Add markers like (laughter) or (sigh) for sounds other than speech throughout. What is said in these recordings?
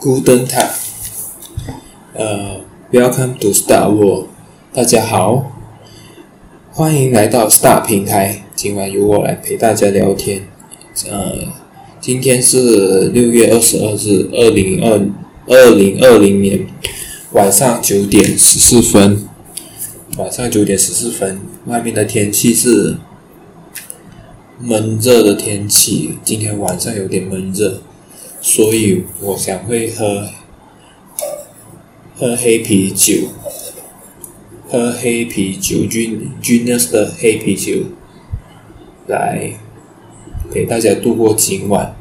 Guten Tag，呃，Welcome to Star World，大家好，欢迎来到 Star 平台。今晚由我来陪大家聊天。呃，今天是六月二十二日，二零二二零二零年晚上九点十四分。晚上九点十四分，外面的天气是闷热的天气。今天晚上有点闷热。所以我想会喝喝黑啤酒，喝黑啤酒君 Guinness 的黑啤酒，来给大家度过今晚。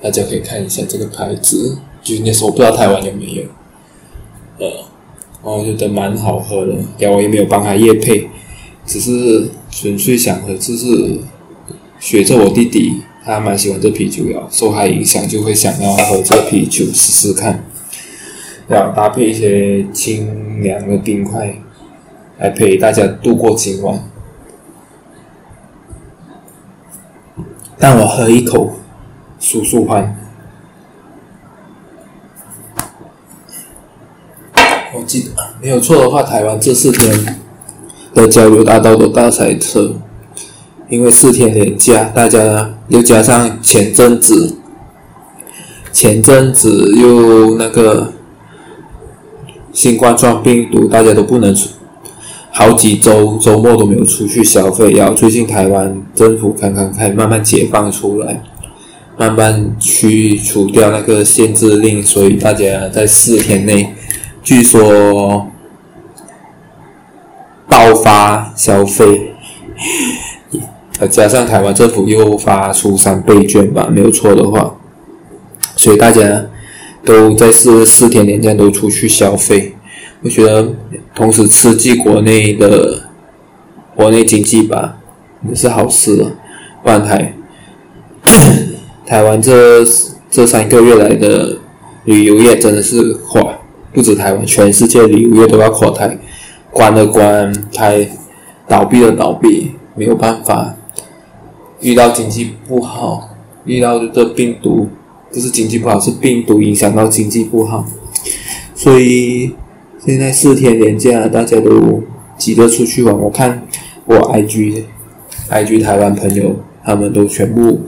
大家可以看一下这个牌子，Ginus 我不知道台湾有没有。呃，我觉得蛮好喝的，但我也没有帮他业配，只是纯粹想喝，就是学着我弟弟。他蛮喜欢这啤酒呀，受他影响就会想要喝这啤酒试试看，要搭配一些清凉的冰块，来陪大家度过今晚。但我喝一口，舒舒欢。我记得没有错的话，台湾这四天的交流大道都大塞车。因为四天连假，大家又加上前阵子，前阵子又那个新冠状病毒，大家都不能出，好几周周末都没有出去消费。然后最近台湾政府刚刚开慢慢解放出来，慢慢去除掉那个限制令，所以大家在四天内，据说爆发消费。加上台湾政府又发出三倍券吧，没有错的话，所以大家都在四四天连假都出去消费，我觉得同时刺激国内的国内经济吧，也是好事了。不然台台湾这这三个月来的旅游业真的是垮，不止台湾，全世界旅游业都要垮台，关的关，台倒闭的倒闭，没有办法。遇到经济不好，遇到这病毒，不是经济不好，是病毒影响到经济不好，所以现在四天连假，大家都急着出去玩。我看我 IG IG 台湾朋友，他们都全部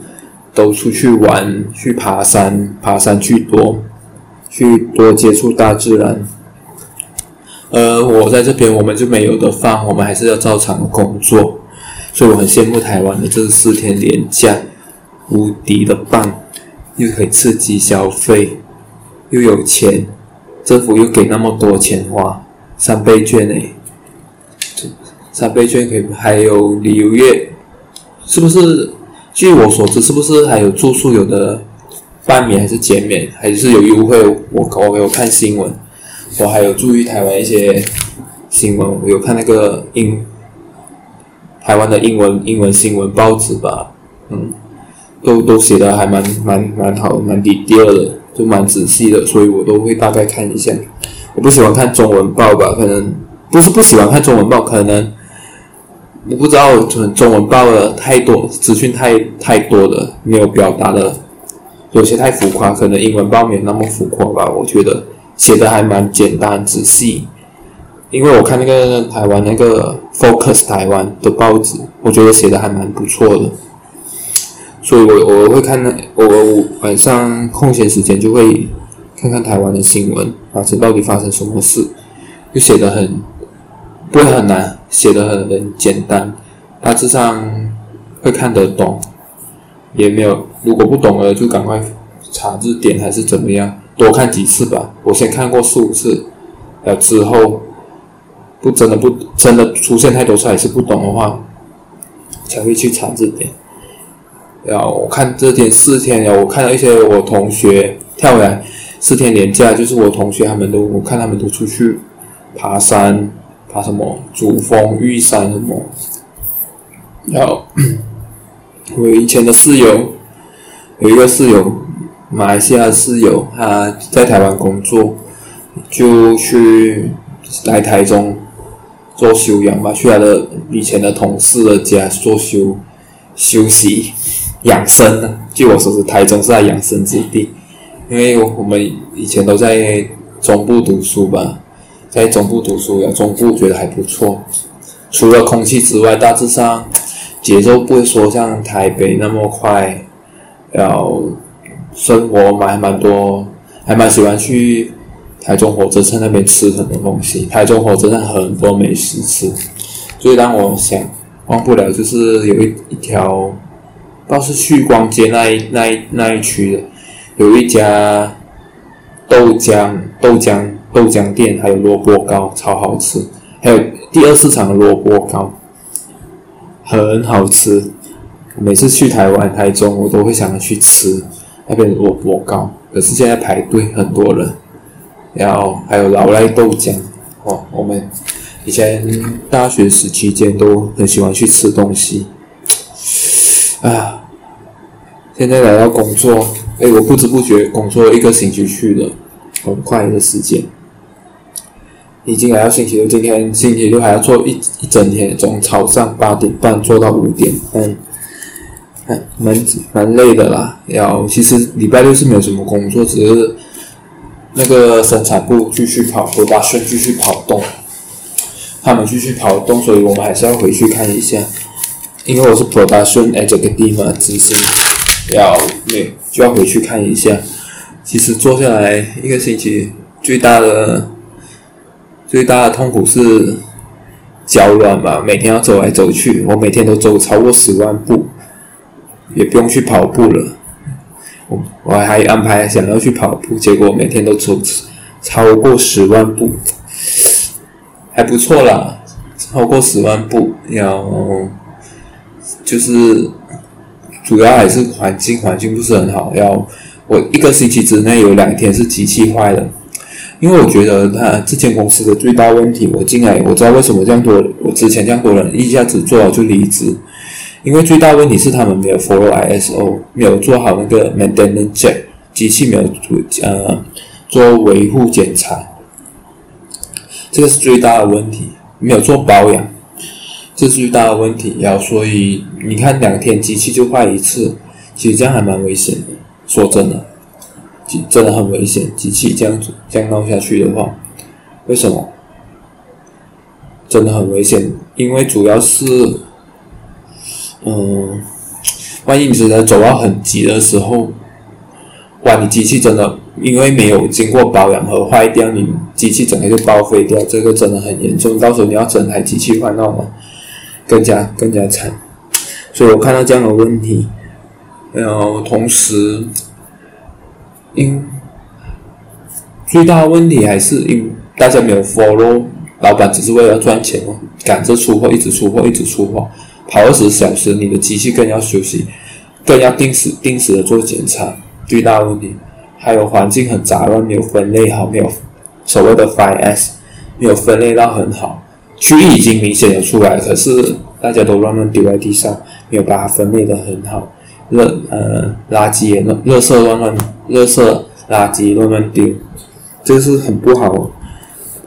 都出去玩，去爬山，爬山去多，去多接触大自然。而我在这边，我们就没有的放，我们还是要照常工作。所以我很羡慕台湾的这四天连假，无敌的棒，又可以刺激消费，又有钱，政府又给那么多钱花，三倍券诶，三倍券可以，还有旅游业，是不是？据我所知，是不是还有住宿有的半免还是减免，还是有优惠？我我有看新闻，我还有注意台湾一些新闻，我有看那个英。台湾的英文英文新闻报纸吧，嗯，都都写的还蛮蛮蛮好，蛮 detail 的，就蛮仔细的，所以我都会大概看一下。我不喜欢看中文报吧，可能不是不喜欢看中文报，可能我不知道中文报的太多资讯太太多了，没有表达的，有些太浮夸，可能英文报没有那么浮夸吧。我觉得写的还蛮简单仔细。因为我看那个台湾那个 Focus 台湾的报纸，我觉得写的还蛮不错的，所以我我会看那我晚上空闲时间就会看看台湾的新闻，啊，这到底发生什么事，就写的很不会很难，写的很很简单，大致上会看得懂，也没有如果不懂了就赶快查字典还是怎么样，多看几次吧。我先看过四五次，了之后。不真的不真的出现太多次还是不懂的话，才会去查字典。然后我看这天四天，然后我看到一些我同学跳回来四天年假，就是我同学他们都我看他们都出去爬山，爬什么珠峰玉山什么。然后 (clears throat) 我以前的室友有一个室友，马来西亚室友，他在台湾工作，就去来台中。做修养吧，去他的以前的同事的家做休休息养生。据我所知，台中是他养生之地。因为我们以前都在中部读书吧，在中部读书，然后中部觉得还不错。除了空气之外，大致上节奏不会说像台北那么快。然后生活蛮蛮多，还蛮喜欢去台中火车站那边吃很多东西。台中火车站很多美食吃，最让我想忘不了就是有一一条，倒是旭光街那一那一那一区的，有一家豆浆豆浆豆浆店，还有萝卜糕超好吃，还有第二市场的萝卜糕很好吃。每次去台湾、台中，我都会想要去吃那边萝卜糕，可是现在排队很多人。然后还有老赖豆浆，哦，我们以前大学时期间都很喜欢去吃东西。啊，现在来到工作，哎，我不知不觉工作一个星期去了，很快的时间。已经来到星期六，今天星期六还要做一一整天，从早上八点半做到五点半。蛮蛮累的啦，要其实礼拜六是没有什么工作，只是那个生产部继续跑，我把顺继续跑动，他们继续跑动，所以我们还是要回去看一下，因为我是 production executive 嘛，只是要对就要回去看一下。其实做下来一个星期，最大的最大的痛苦是脚软吧，每天要走来走去，我每天都走超过十万步。也不用去跑步了，我我还安排想要去跑步，结果每天都走超过十万步，还不错啦，超过十万步。然后就是主要还是环境，环境不是很好。要我一个星期之内有两天是机器坏了，因为我觉得他这间公司的最大问题，我进来我知道为什么这样多，我之前这样多人一下子做好就离职。因为最大问题是他们没有 follow ISO，没有做好那个 maintenance check，机器没有做呃做维护检查，这个是最大的问题。没有做保养，这是最大的问题。然后所以你看两天机器就坏一次，其实这样还蛮危险的。说真的，真的很危险。机器这样子这样闹下去的话，为什么？真的很危险，因为主要是。嗯，万一你真的走到很急的时候，哇，你机器真的因为没有经过保养和坏掉，你机器整个就报废掉，这个真的很严重。到时候你要整台机器换到嘛，更加更加惨。所以我看到这样的问题，然后同时，因最大的问题还是因大家没有 follow，老板只是为了赚钱哦，赶着出货，一直出货，一直出货。跑二十小时，你的机器更要休息，更要定时定时的做检查。最大问题还有环境很杂乱，没有分类好，没有所谓的 five S，没有分类到很好。区域已经明显的出来，可是大家都乱乱丢在地上，没有把它分类的很好。垃呃垃圾也乱，垃圾乱乱，垃圾垃圾乱乱丢，这是很不好。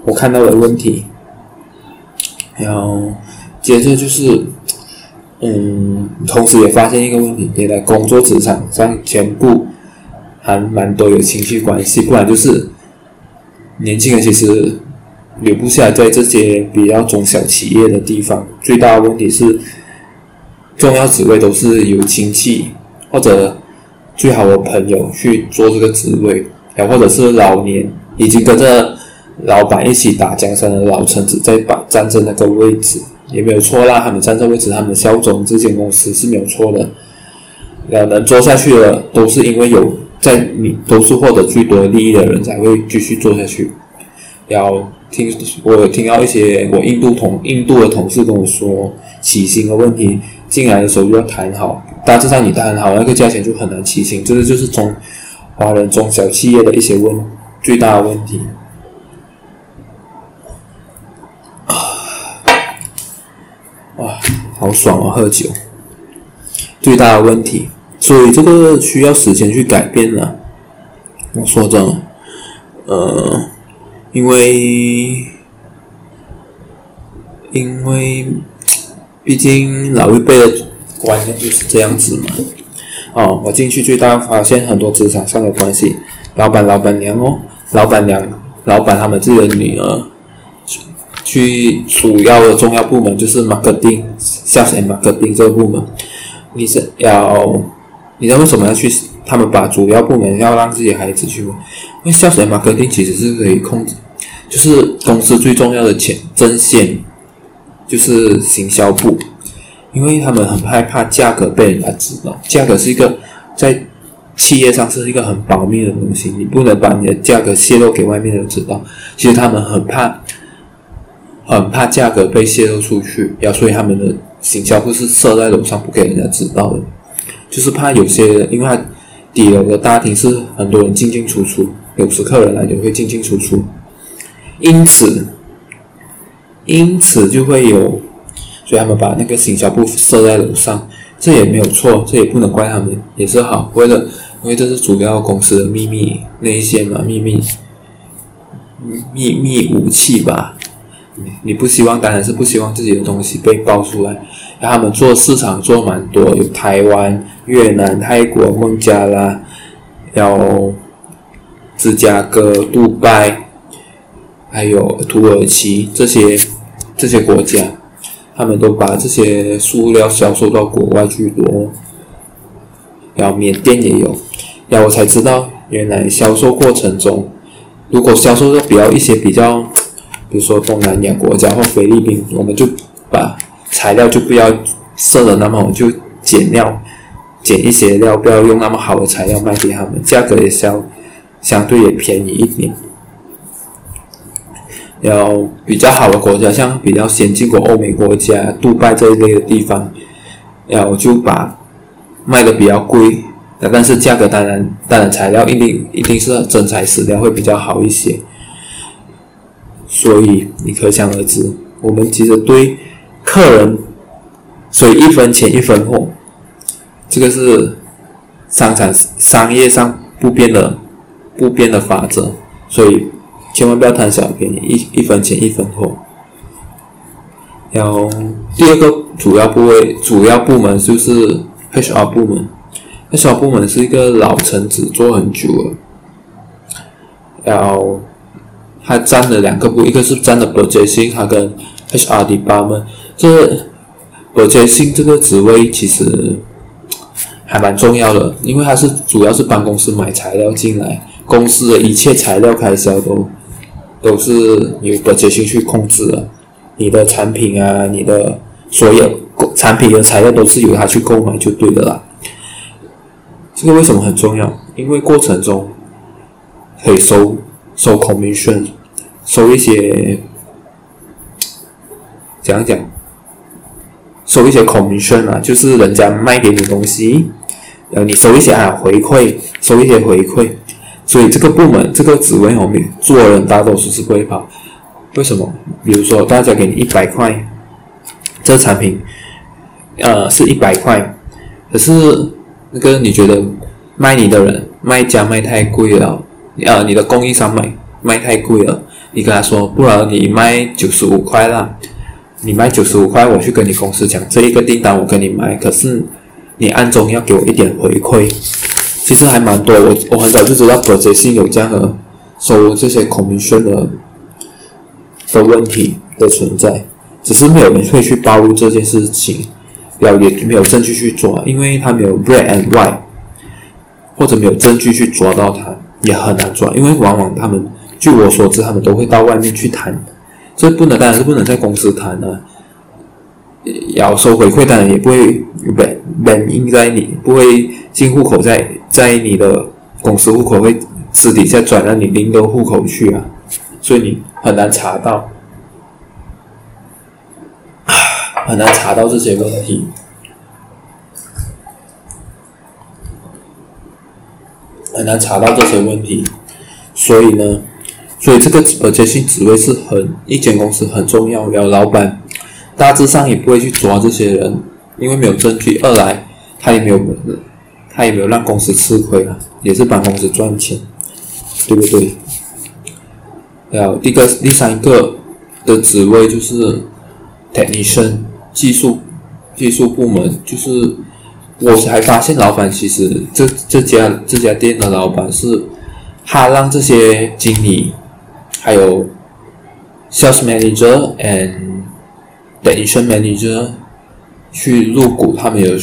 我看到的问题，然后接着就是。嗯，同时也发现一个问题，你在工作职场上全部还蛮多有亲戚关系，不然就是年轻人其实留不下在这些比较中小企业的地方。最大的问题是，重要职位都是由亲戚或者最好的朋友去做这个职位，然或者是老年已经跟着老板一起打江山的老臣子在把占着那个位置。也没有错啦，他们站在位置，他们肖总这间公司是没有错的。两人做下去的，都是因为有在你都是获得最多利益的人才会继续做下去。然后听我有听到一些我印度同印度的同事跟我说，起薪的问题，进来的时候就要谈好，大致上你谈好那个价钱就很难起薪，这个就是中华人中小企业的一些问最大的问题。哇，好爽啊！喝酒最大的问题，所以这个需要时间去改变了。我说真的，呃，因为因为毕竟老一辈的观念就是这样子嘛。哦，我进去最大发现很多职场上的关系，老板、老板娘哦，老板娘、老板他们自己的女儿，去主要的重要部门就是 marketing、销售 marketing 这个部门。你是要，你知道为什么要去？他们把主要部门要让自己孩子去吗？因为 sales and marketing 其实是可以控制，就是公司最重要的钱针线，就是行销部，因为他们很害怕价格被人家知道，价格是一个在。企业上是一个很保密的东西，你不能把你的价格泄露给外面人知道。其实他们很怕，很怕价格被泄露出去，要所以他们的行销部是设在楼上不给人家知道的，就是怕有些人，因为底楼的大厅是很多人进进出出，有时客人来也会进进出出，因此，因此就会有，所以他们把那个行销部设在楼上，这也没有错，这也不能怪他们，也是好，为了。因为这是主要公司的秘密内线嘛，秘密秘密武器吧。你不希望，当然是不希望自己的东西被爆出来。让他们做市场做蛮多，有台湾、越南、泰国、孟加拉，有芝加哥、杜拜，还有土耳其这些这些国家，他们都把这些塑料销售到国外去多。然后缅甸也有。然后我才知道，原来销售过程中，如果销售的比较一些比较，比如说东南亚国家或菲律宾，我们就把材料就不要设的那么好，就减料，减一些料，不要用那么好的材料卖给他们，价格也相相对也便宜一点。然后比较好的国家，像比较先进国欧美国家，杜拜这一类的地方，然后就把卖的比较贵。但是价格当然，当然材料一定一定是真材实料会比较好一些，所以你可想而知，我们其实对客人，所以一分钱一分货，这个是商场商业上不变的不变的法则，所以千万不要贪小便宜，一一分钱一分货。然后第二个主要部位主要部门就是 HR 部门。HR 部门是一个老臣子，做很久了。然后，他占了两个部，一个是占了 purchasing，他跟 HR department。这 purchasing 这个职位其实还蛮重要的，因为他是主要是帮公司买材料进来，公司的一切材料开销都都是由 purchasing 去控制的。你的产品啊，你的所有产品的材料都是由他去购买就对的啦。这个为什么很重要？因为过程中可以收收 commission，收一些讲讲，收一些 commission 啊，就是人家卖给你东西，然后你收一些啊回馈，收一些回馈。所以这个部门这个职位后面做人大多数是不会跑。为什么？比如说大家给你一百块，这个产品呃是一百块，可是。那个你觉得卖你的人卖家卖太贵了，呃，你的供应商卖卖太贵了，你跟他说，不然你卖九十五块啦，你卖九十五块，我去跟你公司讲，这一个订单我跟你买，可是你暗中要给我一点回馈，其实还蛮多，我我很早就知道 purchasing 有这样的收这些 commission 的的问题的存在，只是没有人会去暴露这件事情。表也没有证据去抓，因为他没有 black and white，或者没有证据去抓到他，也很难抓。因为往往他们，据我所知，他们都会到外面去谈，这不能，当然是不能在公司谈的。要收回馈，当然也不会本本应在你，不会进户口在在你的公司户口，会私底下转到你另一个户口去啊，所以你很难查到。很难查到这些问题，很难查到这些问题，所以呢，所以这个而且性职位是很一间公司很重要，然后老板大致上也不会去抓这些人，因为没有证据。二来他也没有，他也没有让公司吃亏啊，也是帮公司赚钱，对不对？然后第个第三个的职位就是 technician。技术技术部门就是，我才发现老板其实这这家这家店的老板是他让这些经理还有 sales manager and technician manager 去入股，他们有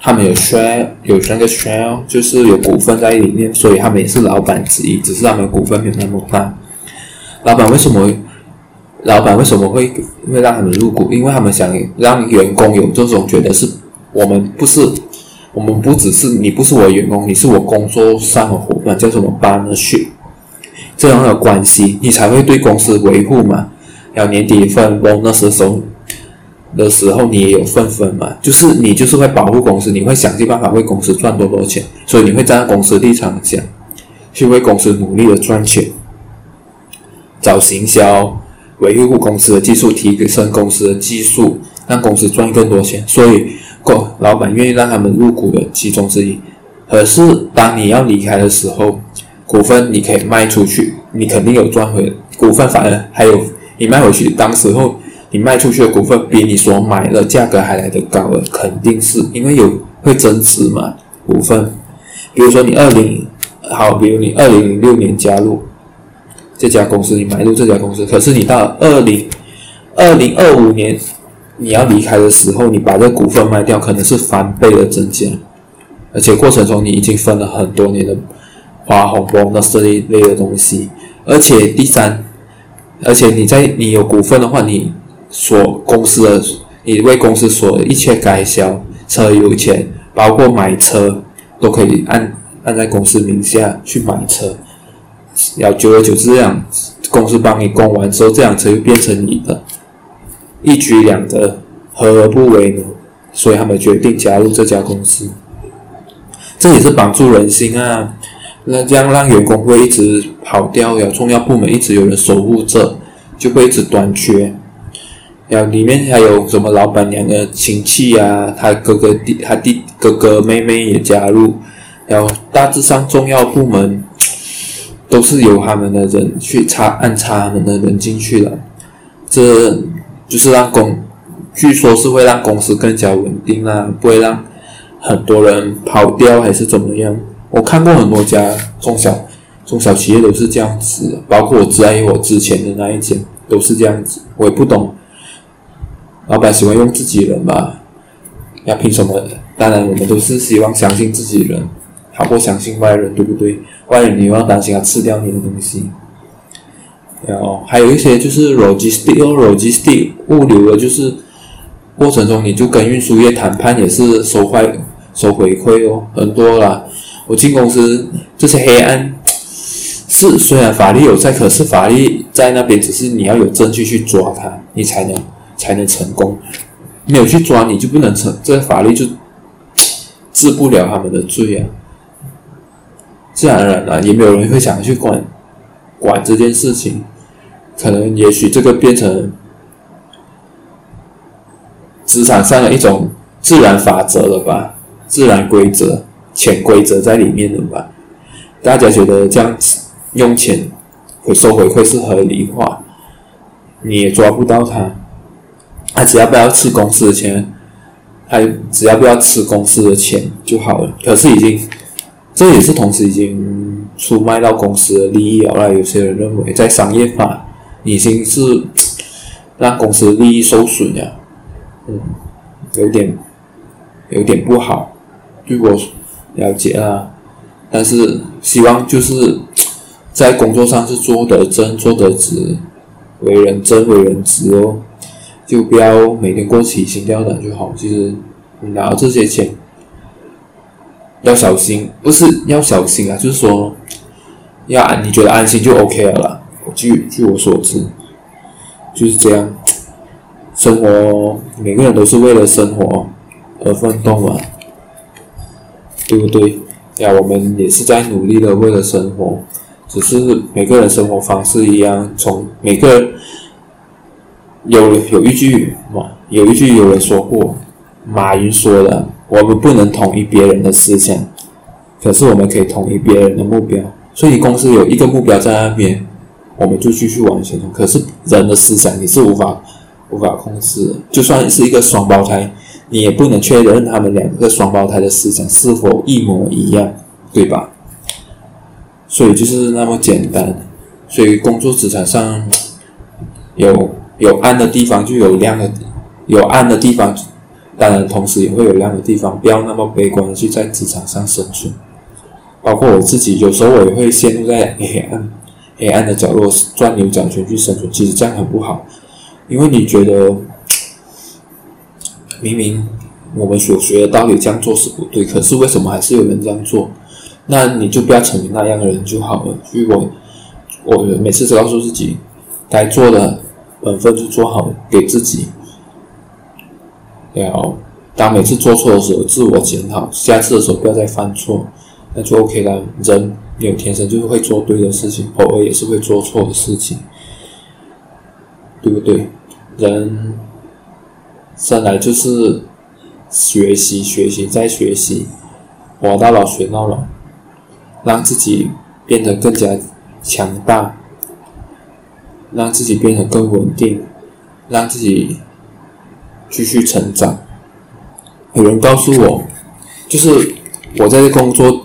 他们有 share 有那个 share，就是有股份在里面，所以他们也是老板之一，只是他们股份没有那么大。老板为什么？老板为什么会会让他们入股？因为他们想让员工有这种觉得是我们不是，我们不只是你不是我的员工，你是我工作上的伙伴，叫什么 partnership 这样的关系，你才会对公司维护嘛。要年底分 bonus 的时候的时候，你也有份分嘛。就是你就是会保护公司，你会想尽办法为公司赚多多钱，所以你会站在公司立场讲，去为公司努力的赚钱，找行销。维护公司的技术，提升公司的技术，让公司赚更多钱，所以，公老板愿意让他们入股的其中之一。可是，当你要离开的时候，股份你可以卖出去，你肯定有赚回股份，反而还有你卖回去，当时候你卖出去的股份比你所买的价格还来得高了，肯定是因为有会增值嘛，股份。比如说你二零好，比如你二零零六年加入。这家公司，你买入这家公司，可是你到二零二零二五年你要离开的时候，你把这股份卖掉，可能是翻倍的增加，而且过程中你已经分了很多年的花红包的这一类的东西，而且第三，而且你在你有股份的话，你所公司的你为公司所一切开销，车油钱，包括买车都可以按按在公司名下去买车。要久而久之这样，公司帮你供完之后，这辆车就变成你的，一举两得，何而不为呢？所以他们决定加入这家公司，这也是帮助人心啊。那这样让员工会一直跑掉，有重要部门一直有人守护着，就会一直短缺。然后里面还有什么老板娘的亲戚啊，他哥哥弟，他弟哥哥妹妹也加入，然后大致上重要部门。都是由他们的人去插，安插他们的人进去了，这就是让公，据说是会让公司更加稳定啊，不会让很多人跑掉还是怎么样。我看过很多家中小中小企业都是这样子，包括我在我之前的那一间都是这样子。我也不懂，老板喜欢用自己人吧？要凭什么？当然，我们都是希望相信自己人。好过相信外人，对不对？外人你又要担心他吃掉你的东西。然后还有一些就是 logistic 哦，logistic 物流的，就是过程中你就跟运输业谈判，也是收坏收回馈哦，很多啦。我进公司这些黑暗是虽然法律有在，可是法律在那边，只是你要有证据去抓他，你才能才能成功。没有去抓你就不能成，这法律就治不了他们的罪啊。(tsk) 自然而然啊，也没有人会想去管管这件事情。可能也许这个变成职场上的一种自然法则了吧，自然规则、潜规则在里面了吧？大家觉得这样子用钱回收回馈是合理化，你也抓不到他。他只要不要吃公司的钱，还只要不要吃公司的钱就好了。可是已经。这也是同时已经出卖到公司的利益了啦。有些人认为，在商业法已经是让公司的利益受损了，嗯，有点有点不好。对我了解啊，但是希望就是在工作上是做得正、做得直，为人正、为人直哦，就不要每天过起心吊胆就好。其实你拿到这些钱。要小心，不是要小心啊，就是说，要安，你觉得安心就 OK 了啦。据据我所知，就是这样。生活，每个人都是为了生活而奋斗嘛，对不对？呀，我们也是在努力的为了生活，只是每个人生活方式一样。从每个人有有一句嘛，有一句有人说过，马云说的。我们不能统一别人的思想，可是我们可以统一别人的目标。所以公司有一个目标在那边，我们就继续往前走。可是人的思想你是无法无法控制的，就算是一个双胞胎，你也不能确认他们两个双胞胎的思想是否一模一样，对吧？所以就是那么简单。所以工作职场上有有暗的地方，就有亮的，有暗的地方，当然同时也会有亮的地方。不要那么悲观的去在职场上生存。包括我自己，有时候我也会陷入在 (laughs) 黑暗、黑暗的角落钻牛角尖去生存。其实这样很不好，因为你觉得明明我们所学的道理这样做是不对，可是为什么还是有人这样做？那你就不要成为那样的人就好了。所以我我每次只告诉自己，该做的本分就做好，给自己。要当每次做错的时候，自我检讨，下次的时候不要再犯错。那就 OK 了。人有天生就是会做对的事情，偶尔也是会做错的事情，对不对？人生来就是学习，学习再学习，活到老学到老，让自己变得更加强大，让自己变得更稳定，让自己继续成长。有人告诉我，就是我在这工作。